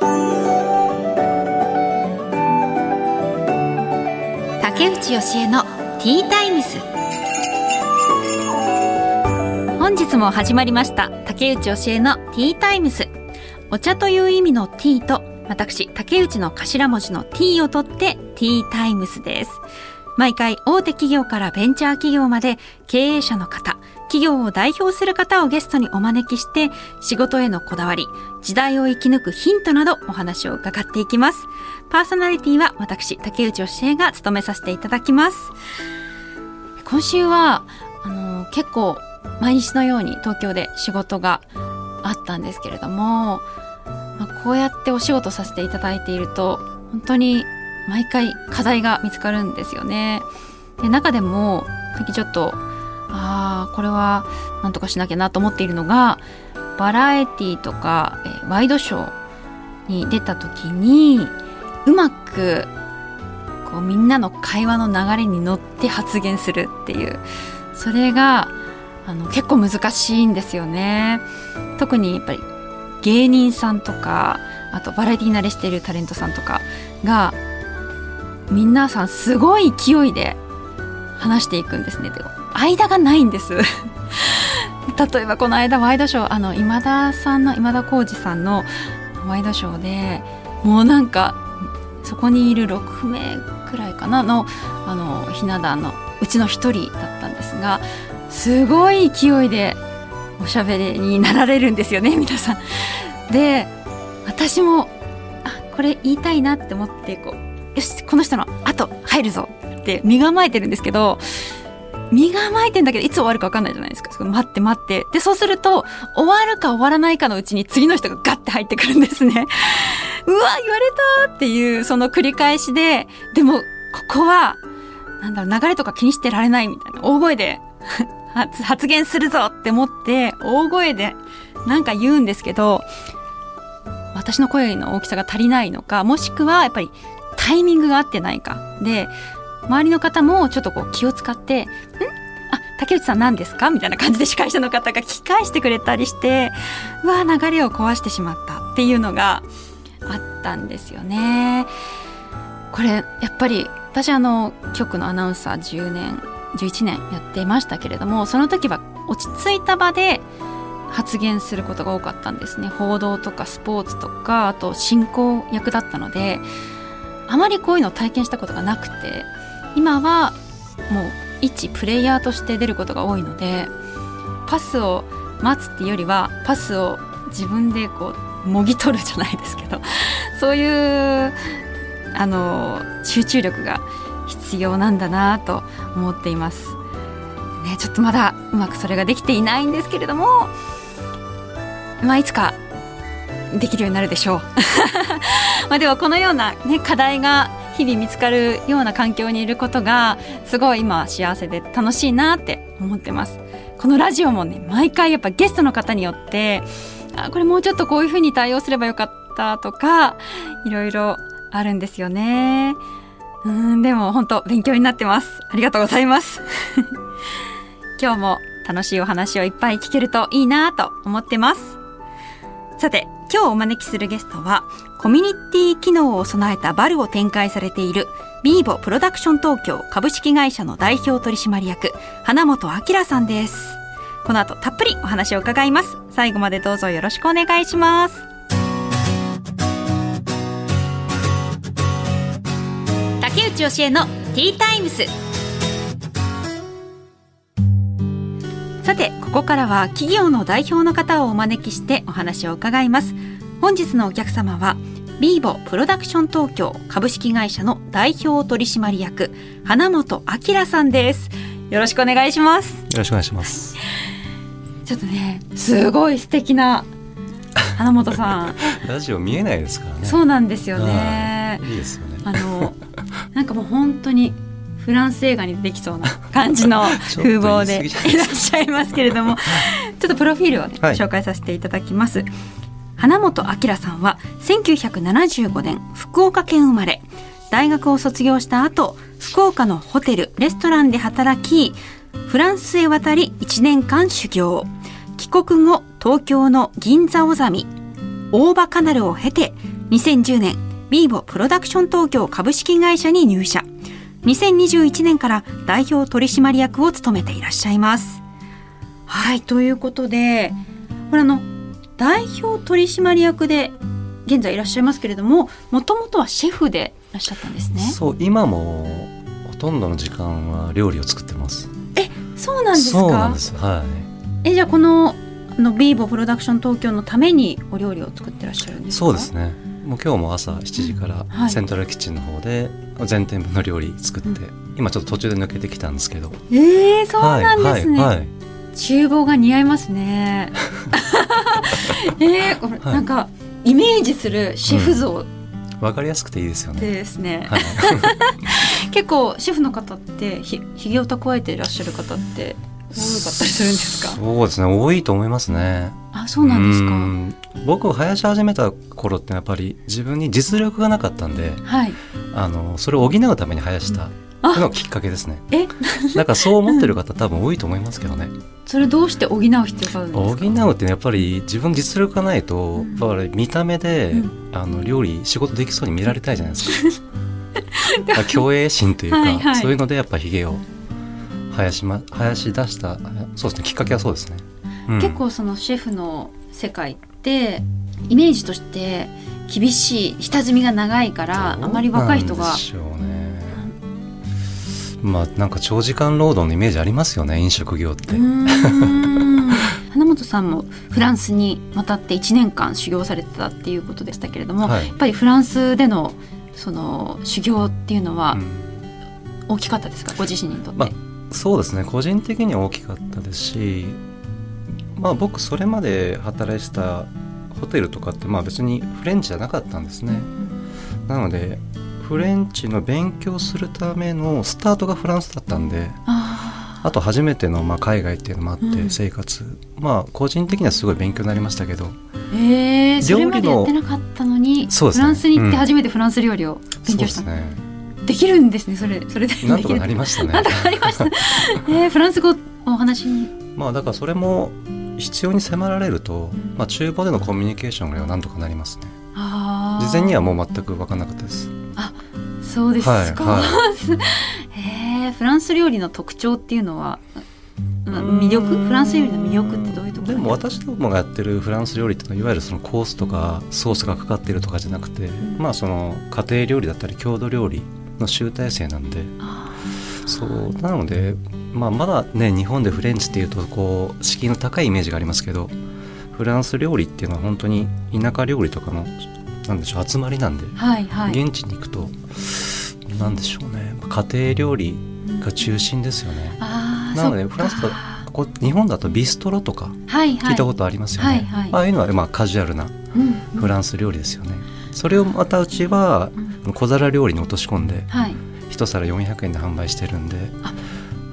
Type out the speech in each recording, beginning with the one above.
竹内義恵のティータイムス。本日も始まりました竹内義恵のティータイムス。お茶という意味のティと私竹内の頭文字の T を取ってティータイムスです。毎回大手企業からベンチャー企業まで経営者の方企業を代表する方をゲストにお招きして仕事へのこだわり時代を生き抜くヒントなどお話を伺っていきますパーソナリティは私竹内義恵が務めさせていただきます今週はあの結構毎日のように東京で仕事があったんですけれども、まあ、こうやってお仕事させていただいていると本当に毎回課題が見つかるんですよね。で中でも最近ちょっとああこれはなんとかしなきゃなと思っているのがバラエティとか、えワイドショーに出た時にうまくこうみんなの会話の流れに乗って発言するっていうそれがあの結構難しいんですよね。特にやっぱり芸人さんとかあとバラエティ慣れしているタレントさんとかが皆さんすごい勢いで話していくんですねでも間がないんです 例えばこの間ワイドショーあの今田さんの今田耕司さんのワイドショーでもうなんかそこにいる6名くらいかなのあのひな壇のうちの1人だったんですがすごい勢いでおしゃべりになられるんですよね 皆さん。で私もあこれ言いたいなって思ってこうよしこの人の後入るぞって身構えてるんですけど身構えてんだけどいつ終わるか分かんないじゃないですか。待って待って。でそうすると終わるか終わらないかのうちに次の人がガッて入ってくるんですね。うわ言われたっていうその繰り返しででもここはなんだろう流れとか気にしてられないみたいな大声で 発言するぞって思って大声でなんか言うんですけど私の声の大きさが足りないのかもしくはやっぱりタイミングが合ってないか。で周りの方もちょっとこう気を使って「ん？あ竹内さん何ですか?」みたいな感じで司会者の方が聞き返してくれたりしてうわ流れを壊してしまったっていうのがあったんですよね。これやっぱり私あの局のアナウンサー10年11年やっていましたけれどもその時は落ち着いた場で発言することが多かったんですね報道とかスポーツとかあと進行役だったのであまりこういうのを体験したことがなくて今はもう一プレイヤーとして出ることが多いのでパスを待つっていうよりはパスを自分でこうもぎ取るじゃないですけど そういうあの集中力が必要なんだなと思っています。ね、ちょっとまだうまくそれができていないんですけれども、まあ、いつかできるようになるでしょう。まあでもこのような、ね、課題が日々見つかるような環境にいることがすごい今幸せで楽しいなって思ってます。このラジオもね毎回やっぱゲストの方によってあこれもうちょっとこういうふうに対応すればよかったとかいろいろあるんですよね。うんでも本当勉強になってますありがとうございます 今日も楽しいお話をいっぱい聞けるといいなと思ってますさて今日お招きするゲストはコミュニティ機能を備えたバルを展開されているビーボプロダクション東京株式会社の代表取締役花本明さんです。この後たっぷりお話を伺います。最後までどうぞよろしくお願いします。竹内義恵のティータイムス。ここからは企業の代表の方をお招きしてお話を伺います。本日のお客様はビーボプロダクション東京株式会社の代表取締役花本明さんです。よろしくお願いします。よろしくお願いします。ちょっとねすごい素敵な花本さん。ラジオ見えないですからね。そうなんですよね。いいですよね。あのなんかもう本当にフランス映画にできそうな感じの 風貌でいらっしゃいますけれども ちょっとプロフィールをね、はい、紹介させていただきます。花本明さんは1975年福岡県生まれ。大学を卒業した後福岡のホテルレストランで働きフランスへ渡り1年間修行。帰国後東京の銀座おざみ大場カナルを経て2010年ビーボプロダクション東京株式会社に入社2021年から代表取締役を務めていらっしゃいます。はいということでこれあの代表取締役で現在いらっしゃいますけれどももともとはシェフでいらっしゃったんですね。そう今もほとんどの時間は料理を作ってます。えそうなんですか？そうなんですはい。えじゃあこのあのビーボプロダクション東京のためにお料理を作ってらっしゃるんですか？そうですねもう今日も朝7時からはい。セントラルキッチンの方で全店分の料理作って、う今ちょっと途中で抜けてきたんですけど。えー、そうなんですね、はいはいはい。厨房が似合いますね。えー、これはい。なんかイメージするシェフ像わかりやすくていいですよでね。ですね、はい、結構シェフの方ってひひげを蓄えていらっしゃる方って多かったりするんですか？そうですね。多いと思いますね。あそうなんですか。うん。僕生やし始めた頃ってやっぱり自分に実力がなかったんではい。あのそれを補うために生やしたあ。のがきっかけですね。え？だからそう思ってる方多分多いと思いますけどね。それどうして補う必要があるんですか？補うってやっぱり自分実力がないと、うん。やっぱり見た目で、うん。あの料理仕事できそうに見られたいじゃないですか。だから虚栄心というかそういうのでやっぱひげを生やし,、ま、生やし出したそうですね。きっかけはそうですね、うん。結構そのシェフの世界ってイメージとして厳しい下積みが長いからあまり若い人がまあなんか長時間労働のイメージありますよね飲食業って、花本さんもフランスに渡って1年間修行されてたっていうことでしたけれども、はい。やっぱりフランスでのその修行っていうのはうん。大きかったですか、ご自身にとって。まあそうですね。個人的には大きかったですしまあ僕それまで働いてたホテルとかってまあ別にフレンチじゃなかったんですね。なのでフレンチの勉強するためのスタートがフランスだったんでああと初めてのまあ海外っていうのもあっうん。て生活、まあ個人的にはすごい勉強になりましたけど。ーえー、それまでやってなかったのに、ね。フランスに行ってうん初めてフランス料理を勉強したの、すねできるんですねそれそれでできるなんとかなりましたね。なんとかなりました。えー、フランス語お話に。まあだからそれも必要に迫られると、うんまあ厨房でのコミュニケーションぐらいはなんとかなりますね。事前にはもう全く分からなかったです。そうですか、はいは へえフランス料理の特徴っていうのはうん魅力？フランス料理の魅力ってどういうところ？でも私どもがやってるフランス料理っていうのはいわゆるそのコースとかソースがかかってるとかじゃなくて、ん。まあその家庭料理だったり郷土料理の集大成なんで。あそうなので、まあ、まだね日本でフレンチっていうとこう敷居の高いイメージがありますけどフランス料理っていうのは本当に田舎料理とかのなんでしょう集まりなんで、ーはいはい。現地に行くとなんでしょうね。家庭料理が中心ですよね。あーなのでフランスだここ日本だとビストロとか聞いたことありますよね、はいはい。ああいうのはまあカジュアルなうんうん。フランス料理ですよね、それをまたうちはうん。小皿料理に落とし込んではい。一皿400円で販売してるんで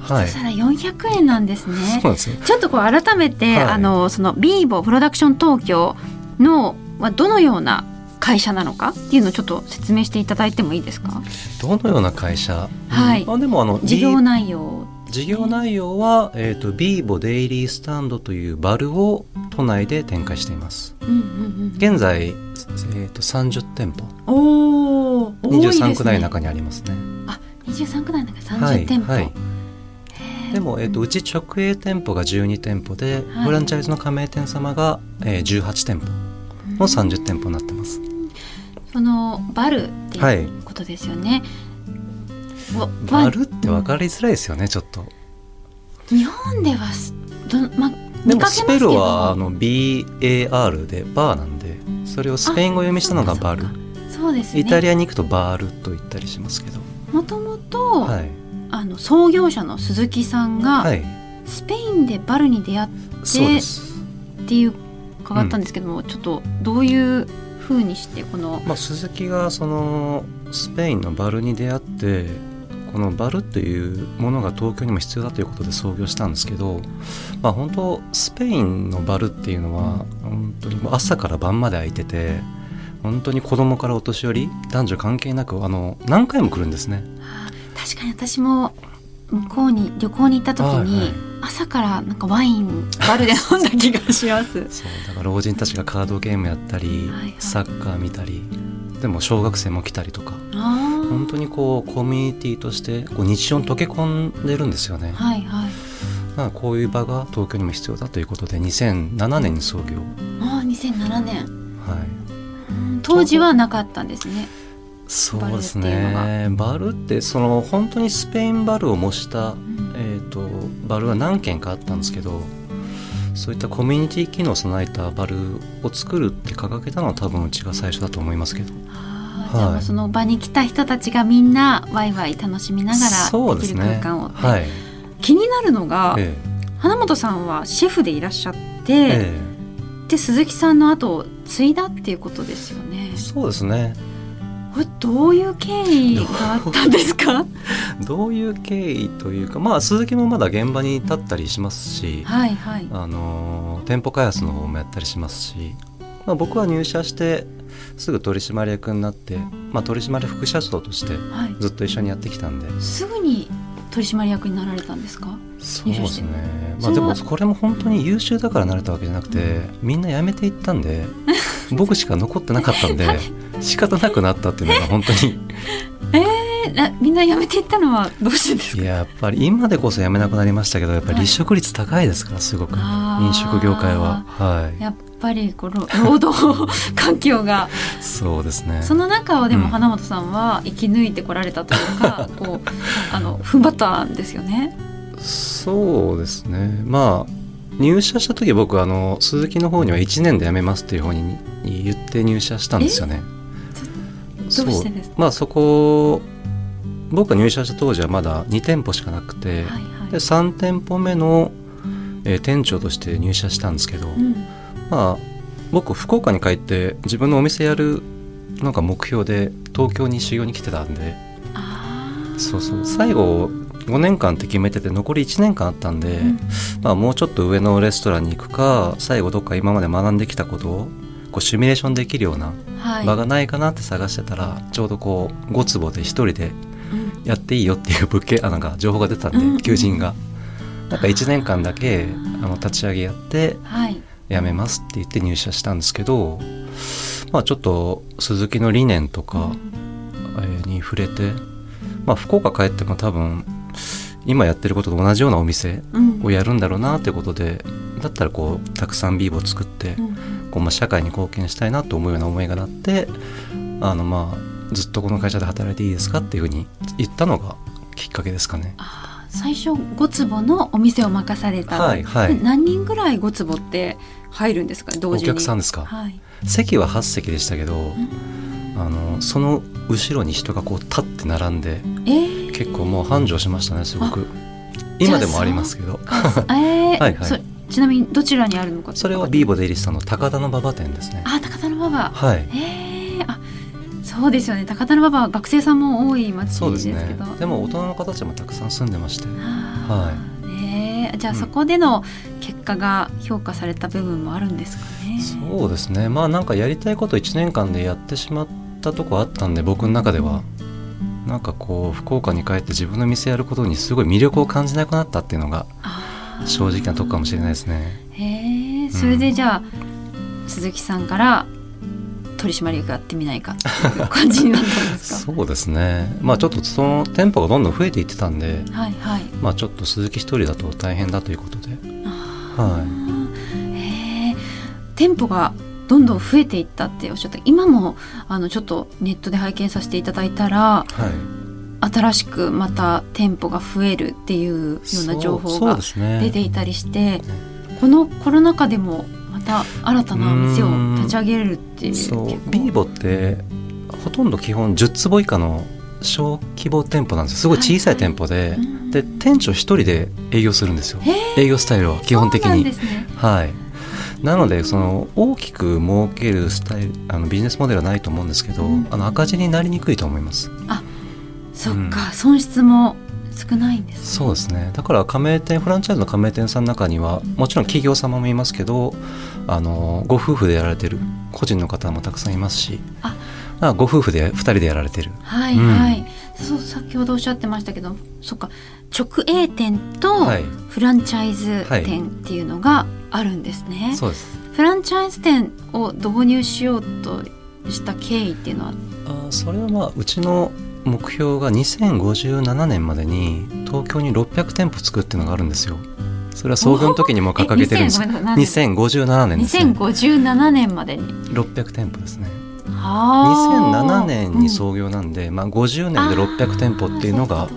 一皿400円なんですね。そうなんですよちょっとこう改めて、はい。あのそのビーボプロダクション東京のはどのような会社なのかっていうのをちょっと説明していただいてもいいですか？どのような会社、はい。うん。あでもあの事業内容事業内容は、えー、とビーボデイリースタンドというバルを都内で展開しています。うんうんうん現在、えー、と30店舗。おー多いですね。23区内の中にありますね。あ23区内の中は30店舗、いはい。へーでも、えー、とうち直営店舗が12店舗で、はいフランチャイズの加盟店様が、えー、18店舗の30店舗になってます。そのバルってはいいうことですよね、わバルって分かりづらいですよね、ちょっと。日本ではすどまで見もスペルはあの BAR でバーなんで、それをスペイン語読みしたのがバル。そうですねイタリアに行くとバールと言ったりしますけど。もともと、はい。あの創業者の鈴木さんが、はい。スペインでバルに出会っそうです。ていう伺ったんですけども、ちょっとどういう風にしてこのまあ、鈴木がそのスペインのバルに出会ってこのバルというものが東京にも必要だということで創業したんですけど、まあ、本当スペインのバルっていうのは本当に朝から晩まで空いてて本当に子供からお年寄り男女関係なくあの何回も来るんですね。あ確かに私も向こうに旅行に行った時に、はいはい。朝からなんかワインバルで飲んだ気がします。そうだから老人たちがカードゲームやったり、はいはい。サッカー見たりでも小学生も来たりとか本当にこうコミュニティとしてこう日常に溶け込んでるんですよね、はいはい。まあ、こういう場が東京にも必要だということで2007年に創業、ああ2007年。はい、うん当時はなかったんですねそうですね。バルってその本当にスペインバルを模した、ん。えー、とバルは何軒かあったんですけどそういったコミュニティ機能を備えたバルを作るって掲げたのは多分うちが最初だと思いますけど。はい。その場に来た人たちがみんなワイワイ楽しみながそうらできる空間を、はい。気になるのが、え花本さんはシェフでいらっしゃって、ええ。で鈴木さんの後を継いだっていうことですよね。えそうですねこれどういう経緯があったんですか？どういう経緯というかまあ鈴木もまだ現場に立ったりしますし、はいはい。あの店舗開発の方もやったりしますし、まあ、僕は入社してすぐ取締役になって、まあ、取締副社長としてはい。ずっと一緒にやってきたんで。すぐに取締役になられたんですか？そうですね。まあでもこれも本当に優秀だからなれたわけじゃなくてみんな辞めていったんで僕しか残ってなかったんで 仕方なくなったっていうのが本当に。えなみんな辞めていったのはどうしてですか？いややっぱり今でこそ辞めなくなりましたけどやっぱり離職率高いですからすごくあー。飲食業界は。はい。やっぱりこの労働環境が。そうですね。その中をでもうん。花本さんは生き抜いてこられたというか、こうあの踏ん張ったんですよね？そうですね。まあ入社した時僕あの鈴木の方には1年で辞めますっていう方に言って入社したんですよねどうまあそこ僕が入社した当時はまだ2店舗しかなくて、はいはい。で3店舗目の、えー店長として入社したんですけど、うん。まあ僕福岡に帰って自分のお店やるのが目標で東京に修行に来てたんで。そうそう。最後5年間って決めてて残り1年間あったんで、うん。まあ、もうちょっと上のレストランに行くか最後どっか今まで学んできたことをこうシミュレーションできるようなはい。場がないかなって探してたら、ちょうどこう5坪で1人でうん。やっていいよっていう物件あなんか情報が出たんで、うん求人が。なんか1年間だけあの立ち上げやってはい。辞めますって言って入社したんですけどまあちょっと鈴木の理念とか、えーに触れて、まあ、福岡帰っても多分今やってることと同じようなお店うん。をやるんだろうなってことでだったらこうたくさんビーボを作って、うんこうまあ社会に貢献したいなと思うような思いがなってあのまあずっとこの会社で働いていいですかっていうふうに言ったのがきっかけですかね。最初5坪のお店を任された、はいはい。で何人ぐらい5坪って入るんですか？同お時に。客さんですか？はい、席は8席でしたけど、ん。あのその後ろに人がこう立って並んでえー、結構もう繁盛しましたねすごく。今でもありますけど。えー。はいはい。そちなみにどちらにあるのかそれはビーボボデイリスさんの高田の馬場店ですね。あ高田馬場。はい。えー、あそうですよね。高田馬場は学生さんも多い町でですけど。でも大人の方たちもたくさん住んでまして。あー。ねえじゃあうん。そこでの結果が評価された部分もあるんですかね、そうですね。まあなんかやりたいこと1年間でやってしまったとこあったんで僕の中では。なんかこう福岡に帰って自分の店やることにすごい魅力を感じなくなったっていうのがあー正直なとこかもしれないですね。へえそれでじゃあ、鈴木さんから取締役やってみないかっていう感じになったんですか？そうですね。まあちょっとその店舗がどんどん増えていってたんではいはい。まあちょっと鈴木一人だと大変だということで。あー。へえ店舗がどんどん増えていったっておっしゃった。今もあのちょっとネットで拝見させていただいたらはい新しくまた店舗が増えるっていうような情報が出ていたりしてこのコロナ禍でもまた新たな店を立ち上げれるっていうビーボってほとんど基本10坪以下の小規模店舗なんですよ。すごい小さい店舗で、うん。で店長一人で営業するんですよ。へ営業スタイルは基本的に。ね。はい。なのでその大きく儲けるスタイルあのビジネスモデルはないと思うんですけど、うん。あの赤字になりにくいと思いますそっか、損失も少ないんですね。そうですね。だから加盟店フランチャイズの加盟店さんの中にはもちろん企業様もいますけどあのご夫婦でやられてる個人の方もたくさんいますしあ。あご夫婦で2人でやられてる。はいはい、そう先ほどおっしゃってましたけどそっか。直営店とはい。フランチャイズ店っていうのがあるんですね、そうです。フランチャイズ店を導入しようとした経緯っていうのは？あーそれはまあうちの目標が2057年までに東京に600店舗作るっていうのがあるんですよ。それは創業の時にも掲げてるんです。え2000ごめんなさい何年2057年ですね。2057年までに？600店舗ですね。はあ。2007年に創業なんで、まあ、50年で600店舗っていうのが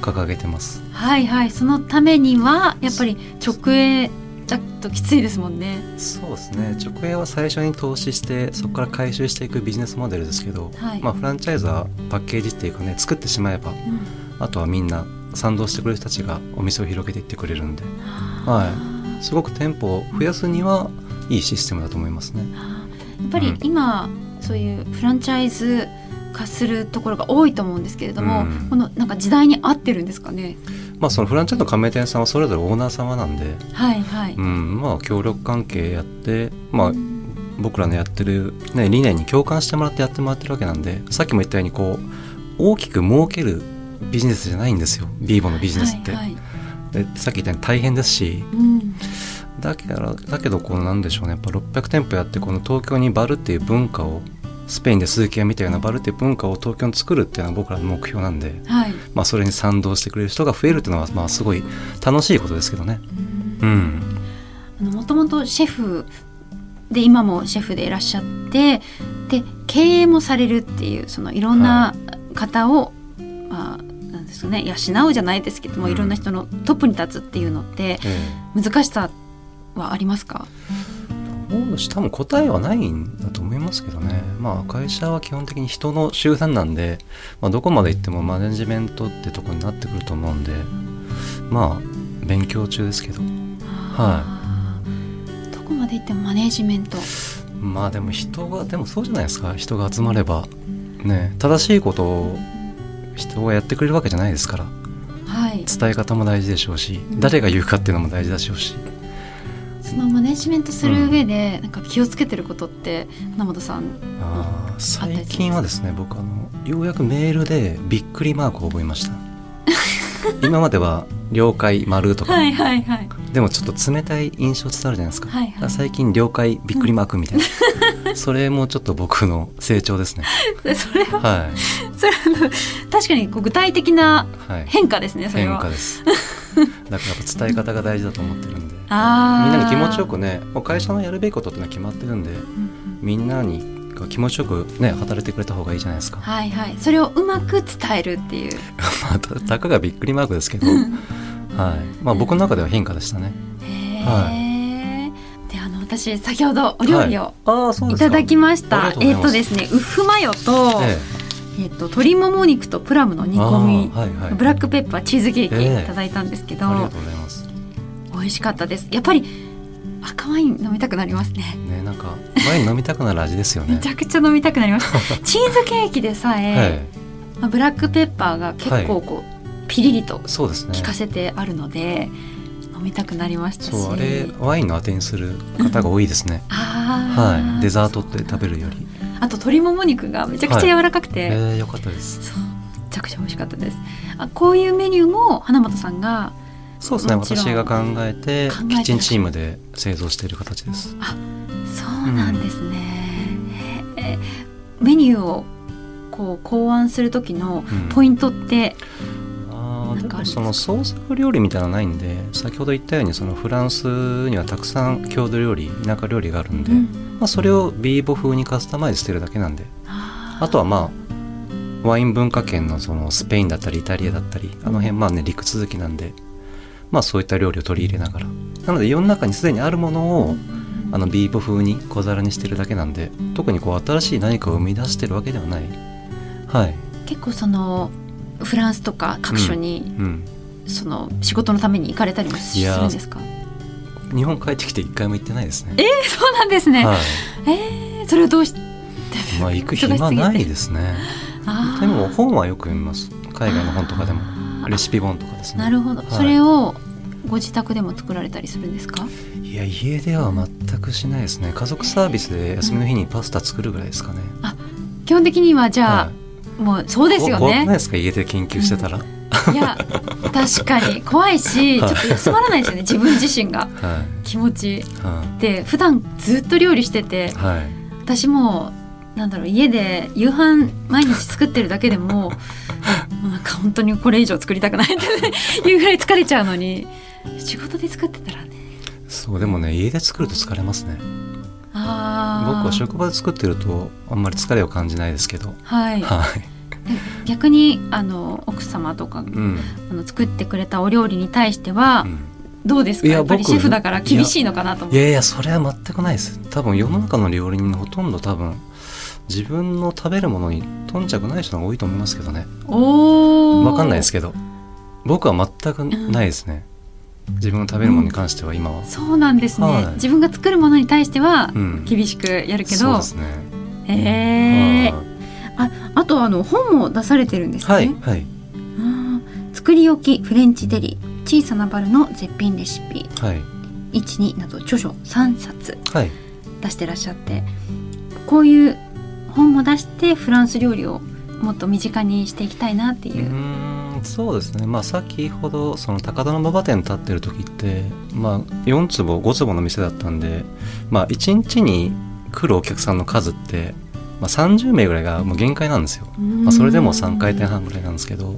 掲げてます。はいはい。そのためにはやっぱり直営だときついですもんね。そうですね。直営は最初に投資してそこから回収していくビジネスモデルですけど、はい。まあ、フランチャイズはパッケージっていうかね作ってしまえばうん。あとはみんな賛同してくれる人たちがお店を広げていってくれるんで。はい。すごく店舗を増やすにはいいシステムだと思いますね。やっぱりうん。今、そういうフランチャイズ化するところが多いと思うんですけれども、うん。このなんか時代に合ってるんですかね？まあそのフランチャイズの加盟店さんはそれぞれオーナー様なんで、はいはい、うん、まあ協力関係やって、まあ僕らのやってる、ね、理念に共感してもらってやってもらってるわけなんでさっきも言ったようにこう大きく儲けるビジネスじゃないんですよ。ビーボのビジネスって。はいはい。でさっき言ったように大変ですし。うん。だからだけどこうなんでしょうね。やっぱ600店舗やってこの東京にバルっていう文化をスペインで鈴木が見たようなバルって文化を東京に作るっていうのが僕らの目標なんで、はい。まあ、それに賛同してくれる人が増えるっていうのはまあすごい楽しいことですけどね。うん、もともとシェフで今もシェフでいらっしゃってで経営もされるっていうそのいろんな方を、まあなんですかね養うじゃないですけども、うん。いろんな人のトップに立つっていうのってえ難しさはありますか？う多分答えはないんだと思いますけどね。まあ会社は基本的に人の集団なんで、まあ、どこまで行ってもマネジメントってとこになってくると思うんでまあ勉強中ですけど。あー。どこまで行ってもマネジメント。まあでも人がでもそうじゃないですか。人が集まれば。ね。正しいことを人がやってくれるわけじゃないですから。はい。伝え方も大事でしょうし、うん誰が言うかっていうのも大事でしょうしそのマネジメントする上で、なんか気をつけてることって花本さんあー最近はですね僕あのようやくメールでびっくりマークを覚えました。今までは「了解丸とか、はいはいはい。でもちょっと冷たい印象伝わるじゃないですか,、はいはい。最近「了解びっくりマーク」みたいな、それもちょっと僕の成長ですね。で それははそれは確かにこう具体的ないはい。変化ですねそれは。変化ですだからやっぱ伝え方が大事だと思ってるんで。みんなに気持ちよくねもう会社のやるべきことってのは決まってるんでみんなにが気持ちよくね働いてくれた方がいいじゃないですか。はいはい。それをうまく伝えるっていう。まあたたかがびっくりマークですけど、はい。まあ、僕の中では変化でしたね。へはえ、であの私先ほどお料理をああそいただきましあた、えっとですねウフマヨと、ええっと鶏もも肉とプラムの煮え込み、はいはい。ブラックペッパーチーズケーキええ。いただいたんですけど、ありがとうございます。美味しかったです。やっぱり赤ワイン飲みたくなりますね。ねなんかワイン飲みたくなる味ですよね。めちゃくちゃ飲みたくなりました チーズケーキでさえ、はい。まあ、ブラックペッパーが結構こう、ピリリとそうですね。効かせてあるので、飲みたくなりましたし。そうあれワインのあてにする方が多いですね、はい。デザートって食べるよりあと鶏もも肉がめちゃくちゃ柔らかくて、ええよかったです。そう。めちゃくちゃ美味しかったです。あこういうメニューも花本さんがそうですね。私が考えてキッチンチームで製造している形です。そうなんですね、へえメニューをこう考案する時のうん。ポイントって、あーでもなんかその創作料理みたいなのはないんで先ほど言ったようにそのフランスにはたくさん郷土料理田舎料理があるんで、うん。まあ、それをビーボ風にカスタマイズしてるだけなんであとはまあワイン文化圏のそのスペインだったりイタリアだったりあの辺まあね陸続きなんでまあそういった料理を取り入れながら。なので世の中にすでにあるものをあのビーボ風に小皿にしてるだけなんで特にこう新しい何かを生み出してるわけではない。はい。結構そのフランスとか各所に、うんその仕事のために行かれたりもするんですか？日本帰ってきて一回も行ってないですね。えそうなんですね、はい。えーそれはどうしてまあ行く暇ないですね。あーでも本はよく読みます。海外の本とかでも。あー。レシピ本とかですね。なるほど、はい。それをご自宅でも作られたりするんですか？いや家では全くしないですね。家族サービスで休みの日にパスタ作るぐらいですかね、基本的にはじゃあ、はいもうそうですよこ怖くないねですか？家で研究してたら、いや確かに。怖いしちょっと休まらないですよね自分自身が。はい。気持ち。はで普段ずっと料理してていはい。私もなんだろう家で夕飯毎日作ってるだけでも なんか本当にこれ以上作りたくないっていうぐらい疲れちゃうのに。仕事で作ってたらね。そうでもね家で作ると疲れますね僕は職場で作ってるとあんまり疲れを感じないですけど。はい。はい。逆にあの奥様とかうん、あの作ってくれたお料理に対してはうん。どうですか？いやっぱりシェフだから厳しいのかなと思って。いやいやそれは全くないです。多分世の中の料理人のほとんど多分自分の食べるものに頓着ない人が多いと思いますけどね。おお分かんないですけど。僕は全くないですね、自分の食べるものに関しては今は、そうなんですね、はい。自分が作るものに対してはうん。厳しくやるけど。そうで、すね。へえはい。ああとあの本も出されてるんですね、はいはい。作り置きフレンチデリ小さなバルの絶品レシピ。はい。12など著書3冊はい。出してらっしゃって。こういう本も出してフランス料理をもっと身近にしていきたいなってう。いう、ーんそうですね。まあ先ほどその高田馬場店立ってる時ってまあ4坪5坪の店だったんでまあ1日に来るお客さんの数って、まあ、30名ぐらいがもう限界なんですよ、まあ、それでも3回転半ぐらいなんですけど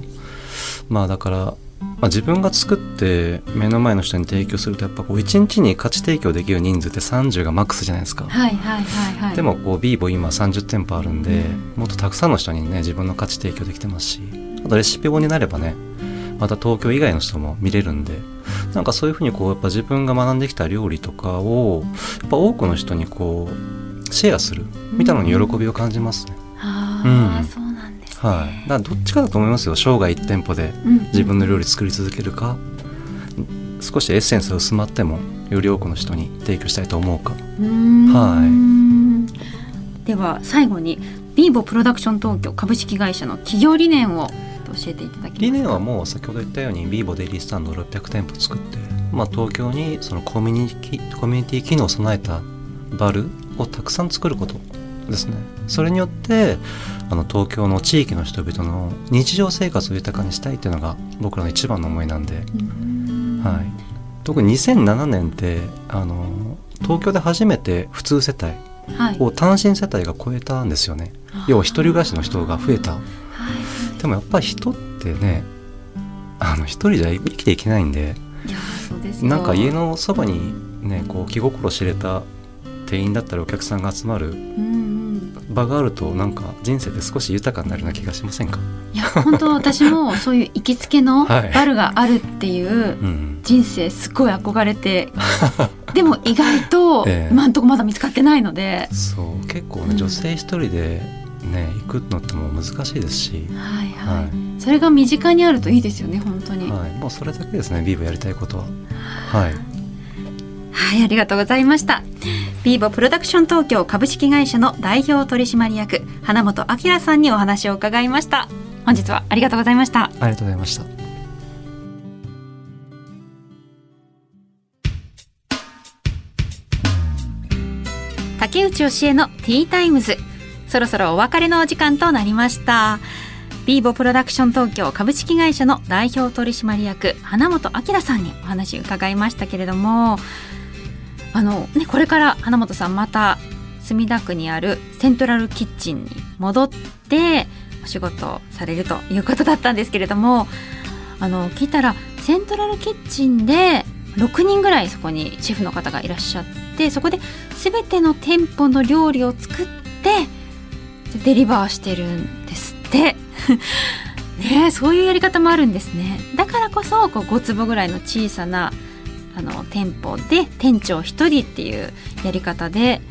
まあだから、まあ、自分が作って目の前の人に提供するとやっぱこう1日に価値提供できる人数って30がマックスじゃないですか。はいはいはいはい。でもこうビーボ今30店舗あるんで、うん。もっとたくさんの人にね自分の価値提供できてますしあとレシピ本になればねまた東京以外の人も見れるんでなんかそういうふうにこうやっぱ自分が学んできた料理とかをやっぱ多くの人にこうシェアするみたいなのに喜びを感じますね、ああ、うん。そうなんですね、はい。だどっちかだと思いますよ。生涯1店舗でうん。自分の料理作り続けるか少しエッセンスが薄まってもより多くの人に提供したいと思うか。うはでは最後にビーボプロダクション東京株式会社の企業理念を教えていただけますか？理念はもう先ほど言ったようにビーボデイリースタンド600店舗作って、まあ、東京にそのコミュニティコミュニティ機能を備えたバルをたくさん作ることですね。それによってあの東京の地域の人々の日常生活を豊かにしたいっていうのが僕らの一番の思いなんで、はい、特に2007年ってあの東京で初めて普通世帯はい。を単身世帯が超えたんですよね。要は一人暮らしの人が増えた。はいでもやっぱり人ってねあの一人じゃ生きていけないんでいやそうですよ。なんか家のそばにねこう気心知れた店員だったりお客さんが集まる場があるとなんか人生って少し豊かになるような気がしませんか、いや本当私もそういう行きつけの はい。バルがあるっていううん、人生すごい憧れて。でも意外とええ。今んとこまだ見つかってないので、そう結構うんね女性一人でね行くのってもう難しいですし、はいはい、はい。それが身近にあるといいですよね本当に、はい、もうそれだけですねビーボやりたいことは。はい。はい、ありがとうございました。ビーボプロダクション東京株式会社の代表取締役花本明さんにお話を伺いました。本日はありがとうございました。ありがとうございました。竹内教えの T-Times。そろそろお別れのお時間となりました。ビーボプロダクション東京株式会社の代表取締役花本明さんにお話伺いましたけれども、あのねこれから花本さんまた墨田区にあるセントラルキッチンに戻ってお仕事をされるということだったんですけれども、あの聞いたらセントラルキッチンで6人ぐらいそこにシェフの方がいらっしゃってそこで全ての店舗の料理を作ってデリバーしてるんですって。ねそういうやり方もあるんですね。だからこそこう5坪ぐらいの小さなあの店舗で店長一人っていうやり方で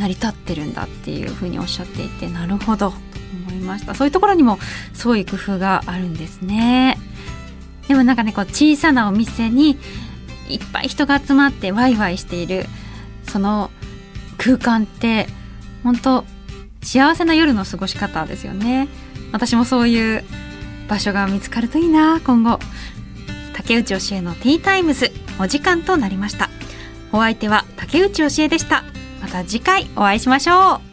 成り立ってるんだっていうふうにおっしゃっていてなるほど。と思いました。そういうところにも創意工夫があるんですね。でもなんかねこう小さなお店にいっぱい人が集まってワイワイしているその空間って本当幸せな夜の過ごし方ですよね。私もそういう場所が見つかるといいな今後。竹内教えのティータイムズお時間となりました。お相手は竹内教えでした。また次回お会いしましょう。